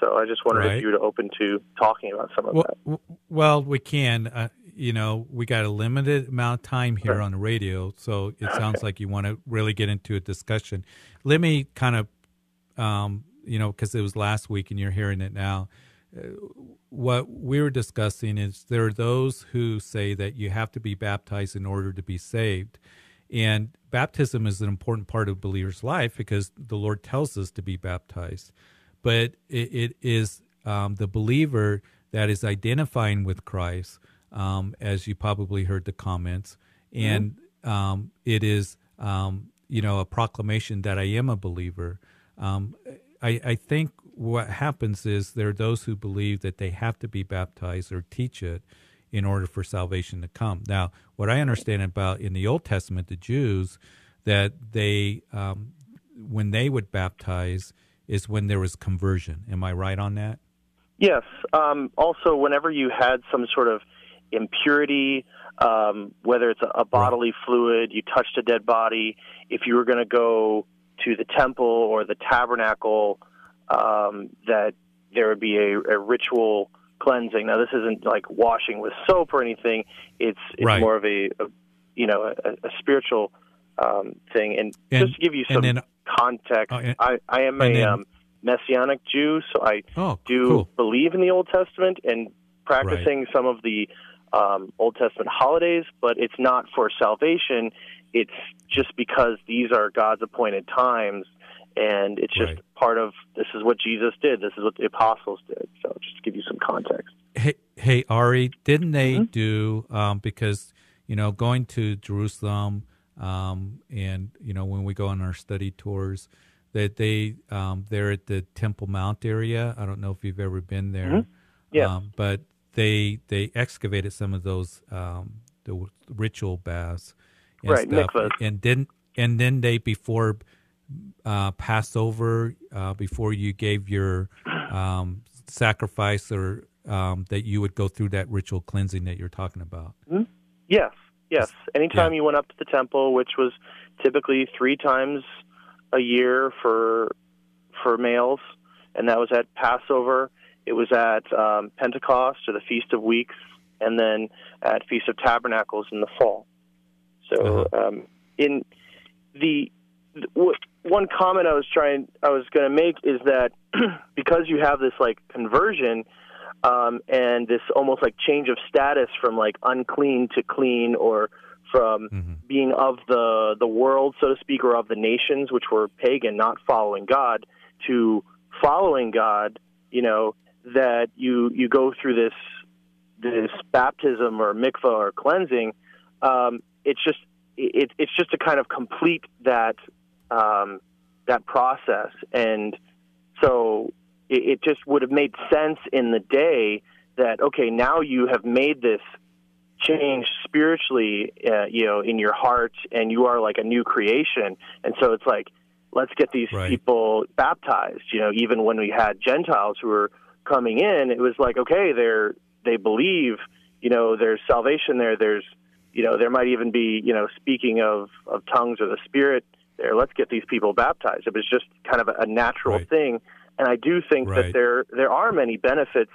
So I just wondered right. if you were open to talking about some of well, that. Well, we can. Uh, you know, we got a limited amount of time here on the radio, so it sounds like you want to really get into a discussion. Let me kind of, um, you know, because it was last week and you're hearing it now. Uh, what we were discussing is there are those who say that you have to be baptized in order to be saved. And baptism is an important part of a believer's life because the Lord tells us to be baptized. But it, it is um, the believer that is identifying with Christ, um, as you probably heard the comments, mm-hmm. and mm-hmm. um, it is um, you know a proclamation that I am a believer. Um, I, I think what happens is there are those who believe that they have to be baptized or teach it, in order for salvation to come. Now, what I understand about in the Old Testament, the Jews, that they, um, when they would baptize, is when there was conversion. Am I right on that? Yes. Um, also, whenever you had some sort of impurity, um, whether it's a, a bodily right. fluid, you touched a dead body, if you were going to go to the temple or the tabernacle, um, that there would be a, a ritual cleansing. Now, this isn't like washing with soap or anything. It's it's right. more of a, a, you know a, a spiritual um, thing. And, and, just to give you some then, context, uh, and, I I am a then, um, messianic Jew, so I oh, do cool. believe in the Old Testament and practicing right. some of the um, Old Testament holidays, but it's not for salvation. It's just because these are God's appointed times and it's just right. part of this is what Jesus did. This is what the apostles did. So just to give you some context. Hey, hey Ari, didn't they mm-hmm. do um, because you know going to Jerusalem um, and you know when we go on our study tours that they um, they're at the Temple Mount area. I don't know if you've ever been there. Mm-hmm. Yeah, um, but they they excavated some of those um, the ritual baths and right, stuff, and didn't and then they before uh, Passover uh, before you gave your um, sacrifice, or um, that you would go through that ritual cleansing that you're talking about? Mm-hmm. Yes, yes. Anytime yeah. you went up to the temple, which was typically three times a year for for males, and that was at Passover. It was at um, Pentecost or the Feast of Weeks, and then at Feast of Tabernacles in the fall. So, uh-huh. um, in the what one comment I was trying, I was going to make is that because you have this like conversion um, and this almost like change of status from like unclean to clean, or from mm-hmm. being of the the world, so to speak, or of the nations, which were pagan, not following God, to following God. You know that you you go through this this baptism or mikvah or cleansing. Um, it's just it, it's just to kind of complete that um, that process, and so it, it just would have made sense in the day that okay, now you have made this change spiritually, uh, you know, in your heart, and you are like a new creation, and so it's like let's get these right. people baptized. You know, even when we had Gentiles who were coming in, it was like okay, they're they believe, you know, there's salvation there. There's you know, there might even be, you know, speaking of, of tongues or the Spirit there. Let's get these people baptized. It was just kind of a natural right. thing, and I do think right. that there there are many benefits,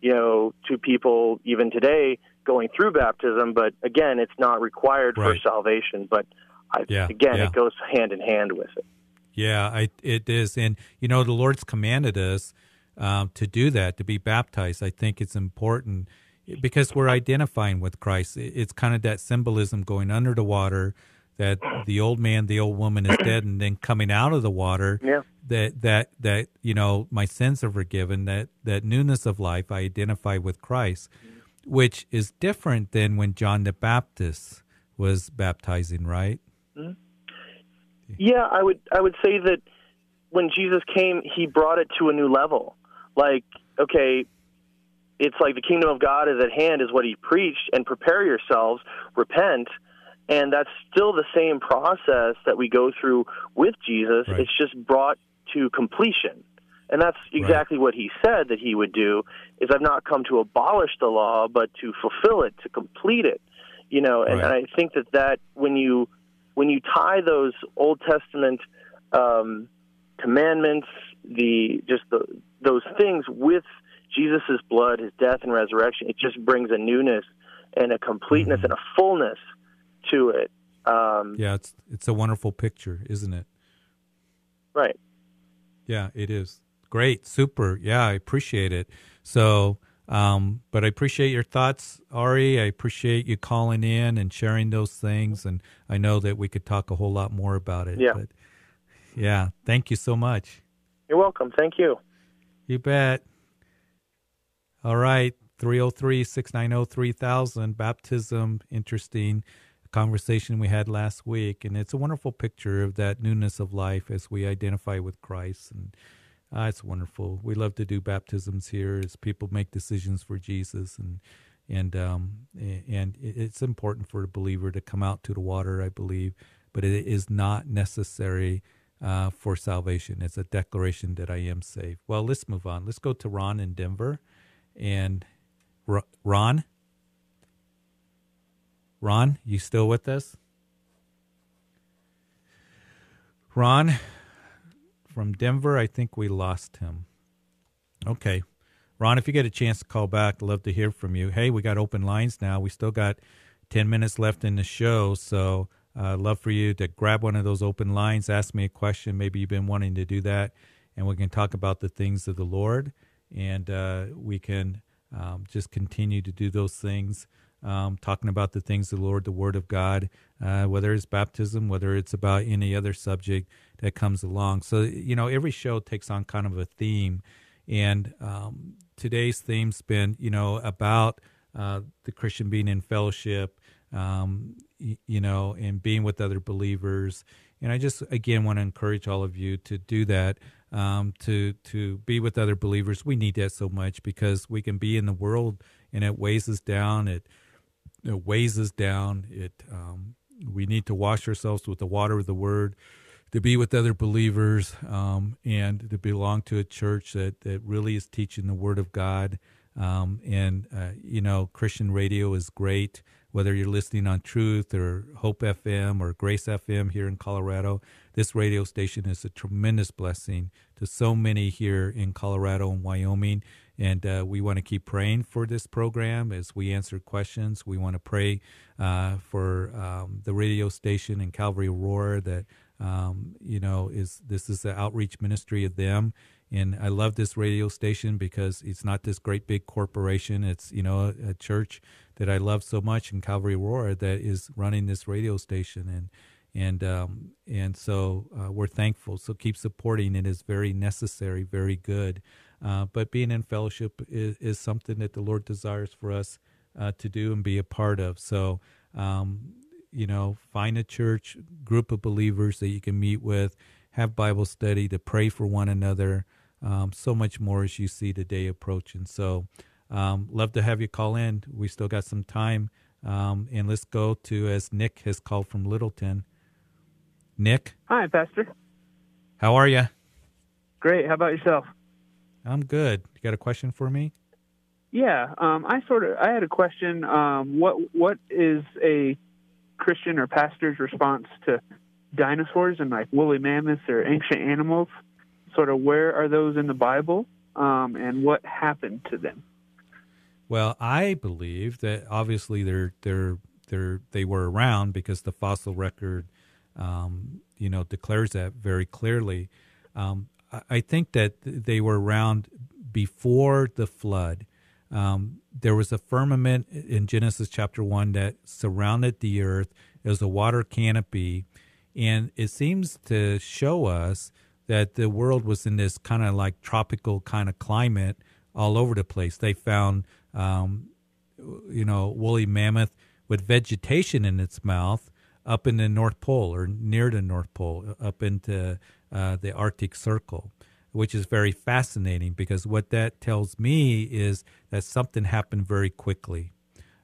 you know, to people even today going through baptism. But again, it's not required right. for salvation. But I, yeah. again, yeah. it goes hand in hand with it. Yeah, I, it is, and you know, the Lord's commanded us um, to do that, to be baptized. I think it's important because we're identifying with Christ. It's kind of that symbolism going under the water that the old man, the old woman is dead, and then coming out of the water. Yeah. That that that you know my sins are forgiven. That that newness of life, I identify with Christ, which is different than when John the Baptist was baptizing, right? Mm-hmm. Yeah, I would I would say that when Jesus came, he brought it to a new level. Like, okay, it's like the kingdom of God is at hand, is what he preached, and prepare yourselves, repent. And that's still the same process that we go through with Jesus. Right. It's just brought to completion. And that's exactly right. what he said that he would do is I've not come to abolish the law, but to fulfill it, to complete it. You know, and, right. and I think that that when you when you tie those Old Testament um, commandments, the just the, those things with Jesus' blood, his death and resurrection, it just brings a newness and a completeness mm-hmm. and a fullness to it. Um, yeah, it's it's a wonderful picture, isn't it? Right. Yeah, it is. Great, super. Yeah, I appreciate it. So, um, but I appreciate your thoughts, Ari. I appreciate you calling in and sharing those things. And I know that we could talk a whole lot more about it. Yeah. But yeah, thank you so much. You're welcome. Thank you. You bet. All right, 303 690 3000, baptism, interesting conversation we had last week. And it's a wonderful picture of that newness of life as we identify with Christ. And uh, it's wonderful. We love to do baptisms here as people make decisions for Jesus. And and um, and it's important for a believer to come out to the water, I believe, but it is not necessary uh, for salvation. It's a declaration that I am saved. Well, let's move on. Let's go to Ron in Denver. And Ron? Ron, you still with us? Ron from Denver, I think we lost him. Okay. Ron, if you get a chance to call back, love to hear from you. Hey, we got open lines now. We still got 10 minutes left in the show, so uh, love for you to grab one of those open lines, ask me a question. Maybe you've been wanting to do that, and we can talk about the things of the Lord and uh, we can um, just continue to do those things, um, talking about the things of the Lord, the Word of God, uh, whether it's baptism, whether it's about any other subject that comes along. So, you know, every show takes on kind of a theme. And um, today's theme's been, you know, about uh, the Christian being in fellowship, um, y- you know, and being with other believers. And I just, again, want to encourage all of you to do that um, to to be with other believers. We need that so much because we can be in the world and it weighs us down. It, it weighs us down. It um, we need to wash ourselves with the water of the Word, to be with other believers, um, and to belong to a church that that really is teaching the Word of God. Um, and uh, you know, Christian radio is great. Whether you're listening on Truth or Hope FM or Grace FM here in Colorado, this radio station is a tremendous blessing to so many here in Colorado and Wyoming. And uh, we want to keep praying for this program as we answer questions. We want to pray uh, for um, the radio station in Calvary Aurora that um, you know, is this is the outreach ministry of them. And I love this radio station because it's not this great big corporation. It's you know a, a church that I love so much in Calvary Aurora that is running this radio station, and and um, and so uh, we're thankful. So keep supporting. It is very necessary, very good. Uh, but being in fellowship is, is something that the Lord desires for us uh, to do and be a part of. So, um, you know, find a church group of believers that you can meet with, have Bible study, to pray for one another. Um, so much more as you see the day approaching. So, um, love to have you call in. We still got some time. Um, and let's go to as Nick has called from Littleton. Nick. Hi, Pastor. How are you? Great. How about yourself? I'm good. You got a question for me? Yeah, um, I sort of I had a question. Um, what what is a Christian or pastor's response to dinosaurs and like woolly mammoths or ancient animals? Sort of where are those in the Bible, um, and what happened to them? Well, I believe that obviously they're they're they're they were around because the fossil record, um, you know, declares that very clearly. Um, I think that they were around before the flood. Um, there was a firmament in Genesis chapter 1 that surrounded the earth. It was a water canopy. And it seems to show us that the world was in this kind of like tropical kind of climate all over the place. They found, um, you know, woolly mammoth with vegetation in its mouth up in the North Pole or near the North Pole, up into uh, the Arctic Circle, which is very fascinating because what that tells me is that something happened very quickly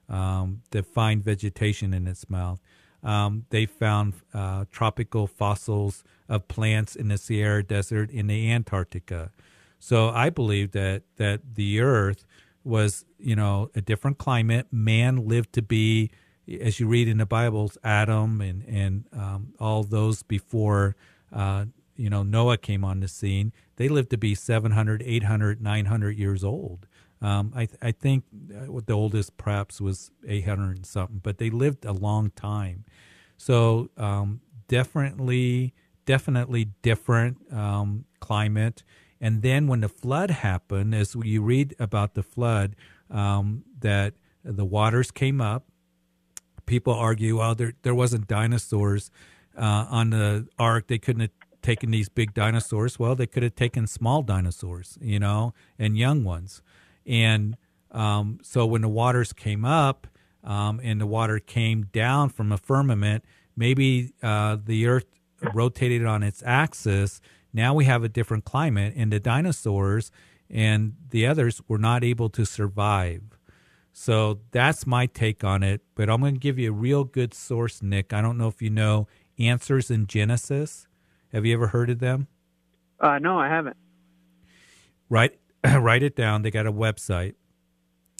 um, to find vegetation in its mouth. Um, they found uh, tropical fossils of plants in the Sahara Desert in the Antarctica. So I believe that that the Earth was, you know, a different climate. Man lived to be, as you read in the Bibles, Adam and and um, all those before uh, you know Noah came on the scene, they lived to be 700, 800, 900 years old. Um, I, I think uh, the oldest perhaps was 800 and something, but they lived a long time. So um, definitely, definitely different um, climate. And then when the flood happened, as you read about the flood, um, that the waters came up. People argue, well, there there wasn't dinosaurs uh, on the ark; they couldn't taken these big dinosaurs. Well, they could have taken small dinosaurs, you know, and young ones. And um, so when the waters came up um, and the water came down from a firmament, maybe uh, the Earth rotated on its axis. Now we have a different climate, and the dinosaurs and the others were not able to survive. So that's my take on it. But I'm going to give you a real good source, Nick. I don't know if you know Answers in Genesis. Have you ever heard of them? Uh, no, I haven't. Write write it down. They got a website,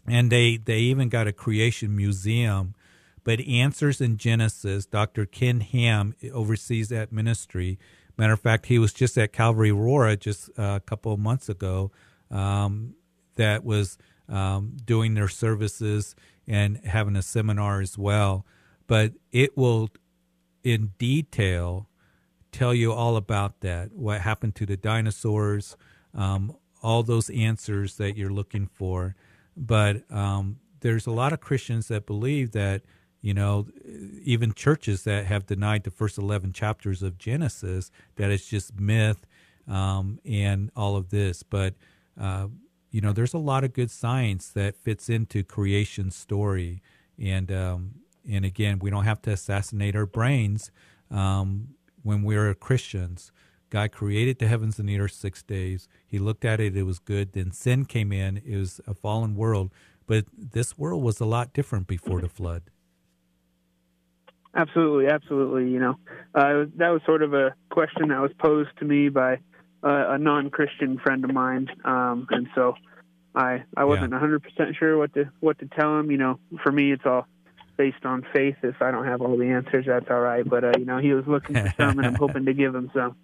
and they they even got a creation museum. But Answers in Genesis, Dr. Ken Ham oversees that ministry. Matter of fact, he was just at Calvary Aurora just uh, a couple of months ago. Um, that was um, doing their services and having a seminar as well. But it will, in detail, tell you all about that, what happened to the dinosaurs, um, all those answers that you're looking for. But um, there's a lot of Christians that believe that, you know, even churches that have denied the first 11 chapters of Genesis, that it's just myth um, and all of this. But, uh, you know, there's a lot of good science that fits into creation story. And, um, and again, we don't have to assassinate our brains. Um, when we are Christians. God created the heavens and the earth six days. He looked at it, it was good. Then sin came in, it was a fallen world. But this world was a lot different before the flood. Absolutely, absolutely. You know, uh, that was sort of a question that was posed to me by uh, a non-Christian friend of mine, um, and so I I wasn't a 100% sure what to what to tell him. You know, for me, it's all based on faith. If I don't have all the answers, that's all right. But uh, you know, he was looking for some, and I'm hoping to give him some.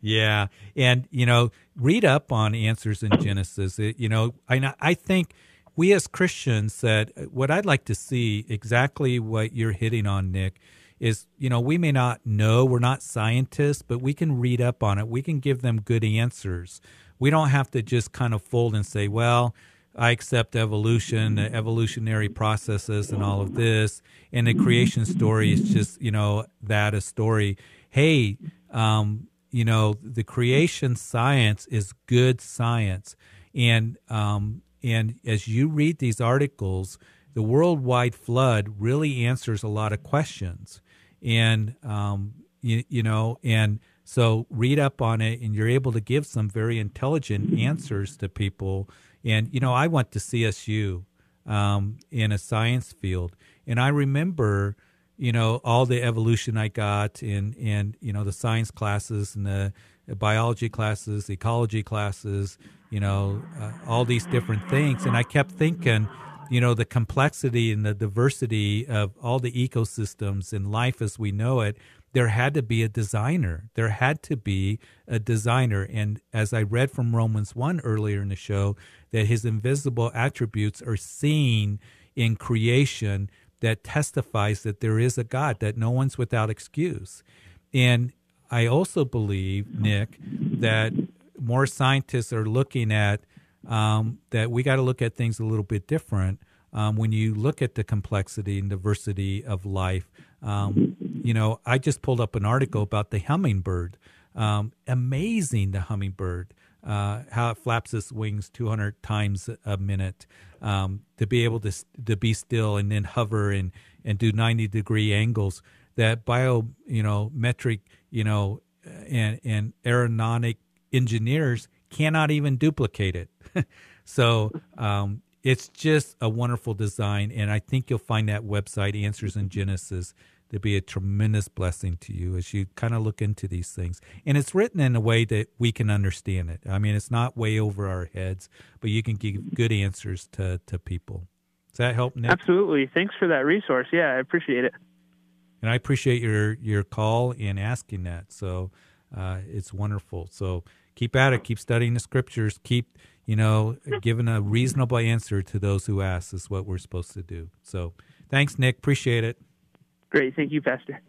Yeah, and you know, read up on answers in Genesis. It, you know, I I think we as Christians that what I'd like to see exactly what you're hitting on, Nick, is you know we may not know we're not scientists but we can read up on it we can give them good answers we don't have to just kind of fold and say well i accept evolution evolutionary processes and all of this. And the creation story is just you know that a story. Hey um, you know the creation science is good science. And um, and as you read these articles the worldwide flood really answers a lot of questions. And um, you, you know and so read up on it and you're able to give some very intelligent answers to people and you know i went to csu um, in a science field and i remember you know all the evolution i got in in you know the science classes and the biology classes ecology classes you know uh, all these different things. And i kept thinking you know the complexity and the diversity of all the ecosystems and life as we know it there had to be a designer. There had to be a designer. And as i read from romans 1 earlier in the show that his invisible attributes are seen in creation that testifies that there is a god that no one's without excuse and i also believe nick that more scientists are looking at um, that we got to look at things a little bit different um, when you look at the complexity and diversity of life. Um, you know, I just pulled up an article about the hummingbird. Um, amazing, the hummingbird, uh, how it flaps its wings 200 times a minute um, to be able to to be still and then hover and and do 90 degree angles. That bio, you know, metric, you know, and and aeronautic engineers cannot even duplicate it. so um, it's just a wonderful design, and I think you'll find that website, Answers in Genesis, to be a tremendous blessing to you as you kind of look into these things. And it's written in a way that we can understand it. I mean, it's not way over our heads, but you can give good answers to, to people. Does that help, Nick? Absolutely. Thanks for that resource. Yeah, I appreciate it. And I appreciate your your call and asking that. So uh, it's wonderful. So keep at it. Keep studying the scriptures. Keep you know giving a reasonable answer to those who ask is what we're supposed to do. So thanks, Nick. Appreciate it. Great. Thank you, Pastor.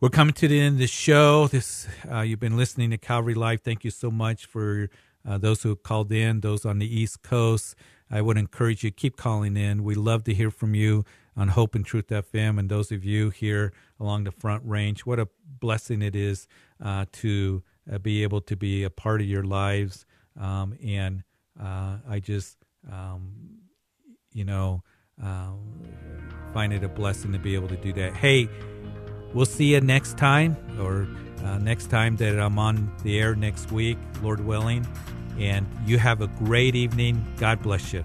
We're coming to the end of the show. This uh, you've been listening to Calvary Live. Thank you so much for uh, those who called in, those on the East Coast. I would encourage you keep calling in. We love to hear from you on Hope and Truth FM, and those of you here along the Front Range. What a blessing it is uh, to uh, be able to be a part of your lives, um, and uh, I just, um, you know um, find it a blessing to be able to do that. Hey, we'll see you next time, or uh, next time that I'm on the air next week, Lord willing. And you have a great evening. God bless you.